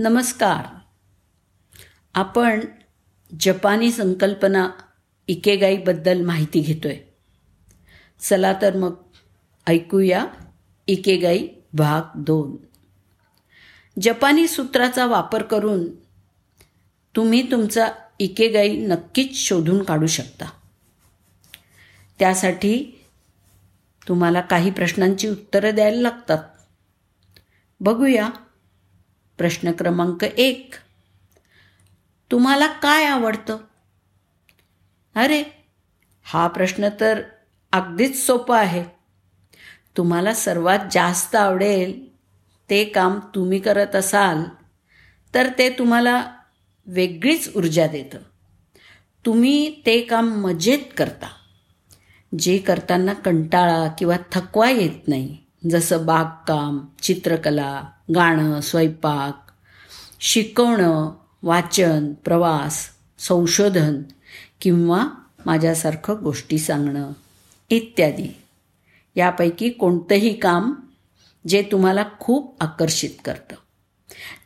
नमस्कार. आपण जपानी संकल्पना इकेगाईबद्दल माहिती घेतोय. चला तर मग ऐकूया इकेगाई भाग दोन. जपानी सूत्राचा वापर करून तुम्ही तुमचा इकेगाई नक्कीच शोधून काढू शकता. त्यासाठी तुम्हाला काही प्रश्नांची उत्तरं द्यायला लागतात. बघूया प्रश्न क्रमांक एक. तुम्हाला काय आवडतं? अरे हा प्रश्न तर अगदीच सोपा आहे. तुम्हाला सर्वात जास्त आवडेल ते काम तुम्ही करत असाल तर ते तुम्हाला वेगळीच ऊर्जा देतं. तुम्ही ते काम मजेत करता. जे करताना कंटाळा किंवा थकवा येत नाही. जसं बागकाम चित्रकला गाणं स्वयंपाक शिकवणं वाचन प्रवास संशोधन किंवा माझ्यासारखं गोष्टी सांगणं इत्यादी. यापैकी कोणतंही काम जे तुम्हाला खूप आकर्षित करतं.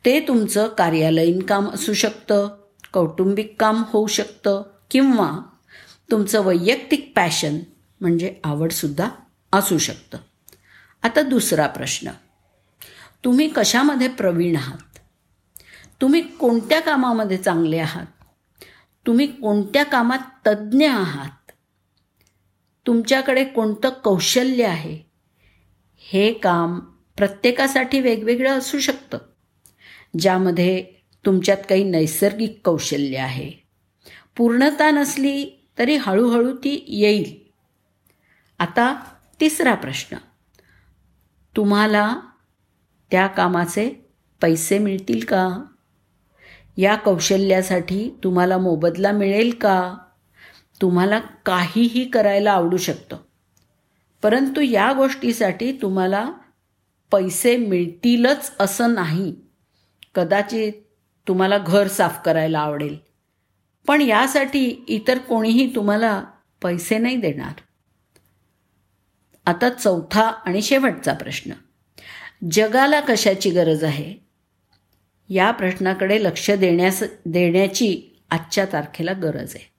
ते तुमचं कार्यालयीन काम असू शकतं कौटुंबिक काम होऊ शकतं किंवा तुमचं वैयक्तिक पॅशन म्हणजे आवडसुद्धा असू शकतं. आता दुसरा प्रश्न. तुम्ही कशामध्ये प्रवीण आहात? तुम्ही कोणत्या कामामध्ये चांगले आहात? तुम्ही कोणत्या कामात तज्ज्ञ आहात? तुमच्याकडे कोणतं कौशल्य आहे? हे काम प्रत्येकासाठी वेगवेगळं असू शकतं ज्यामध्ये तुमच्यात काही नैसर्गिक कौशल्य आहे. पूर्णता नसली तरी हळूहळू ती येईल. आता तिसरा प्रश्न. तुम्हाला त्या कामाचे पैसे मिळतील का? या कौशल्यासाठी तुम्हाला मोबदला मिळेल का? तुम्हाला काहीही करायला आवडू शकतं. परंतु या गोष्टीसाठी तुम्हाला पैसे मिळतीलच असं नाही. कदाचित तुम्हाला घर साफ करायला आवडेल. पण यासाठी इतर कोणीही तुम्हाला पैसे नाही देणार. आता चौथा आणि शेवटचा प्रश्न. जगाला कशाची गरज आहे? या प्रश्नाकडे लक्ष देण्यास देण्याची आजच्या तारखेला गरज आहे.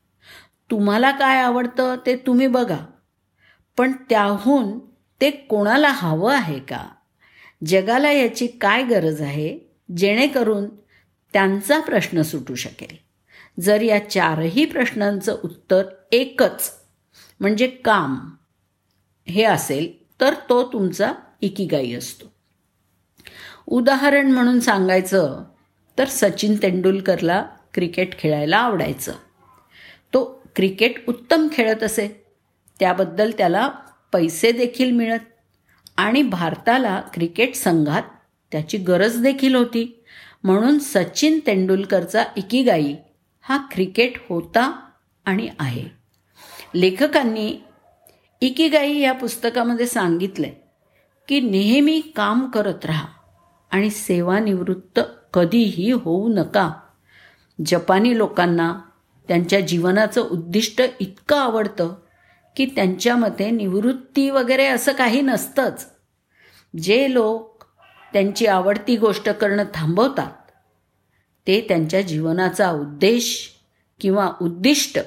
तुम्हाला काय आवडतं ते तुम्ही बघा. पण त्याहून ते कोणाला हवं आहे का? जगाला याची काय गरज आहे? जेणेकरून त्यांचा प्रश्न सुटू शकेल. जर या चारही प्रश्नांचं उत्तर एकच म्हणजे काम हे असेल तर तो तुमचा इकिगाई असतो. उदाहरण म्हणून सांगायचं तर सचिन तेंडुलकरला क्रिकेट खेळायला आवडायचं. तो क्रिकेट उत्तम खेळत असे. त्याबद्दल त्याला पैसे देखील मिळत आणि भारताला क्रिकेट संघात त्याची गरज देखील होती. म्हणून सचिन तेंडुलकरचा इकिगाई हा क्रिकेट होता आणि आहे. लेखकांनी इकिगाई या पुस्तकामध्ये सांगितलंय की नेहमी काम करत राहा आणि सेवानिवृत्त कधीही होऊ नका. जपानी लोकांना त्यांच्या जीवनाचं उद्दिष्ट इतकं आवडतं की त्यांच्या मते निवृत्ती वगैरे असं काही नसतंच. जे लोक त्यांची आवडती गोष्ट करणं थांबवतात ते त्यांच्या जीवनाचा उद्देश किंवा उद्दिष्ट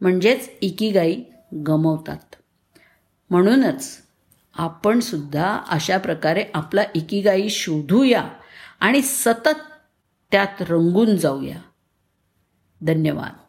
म्हणजेच इकिगाई गमवतात. म्हणूनच आपण सुद्धा अशा प्रकारे आपला इकिगाई शोधूया आणि सतत त्यात रंगून जाऊया. धन्यवाद.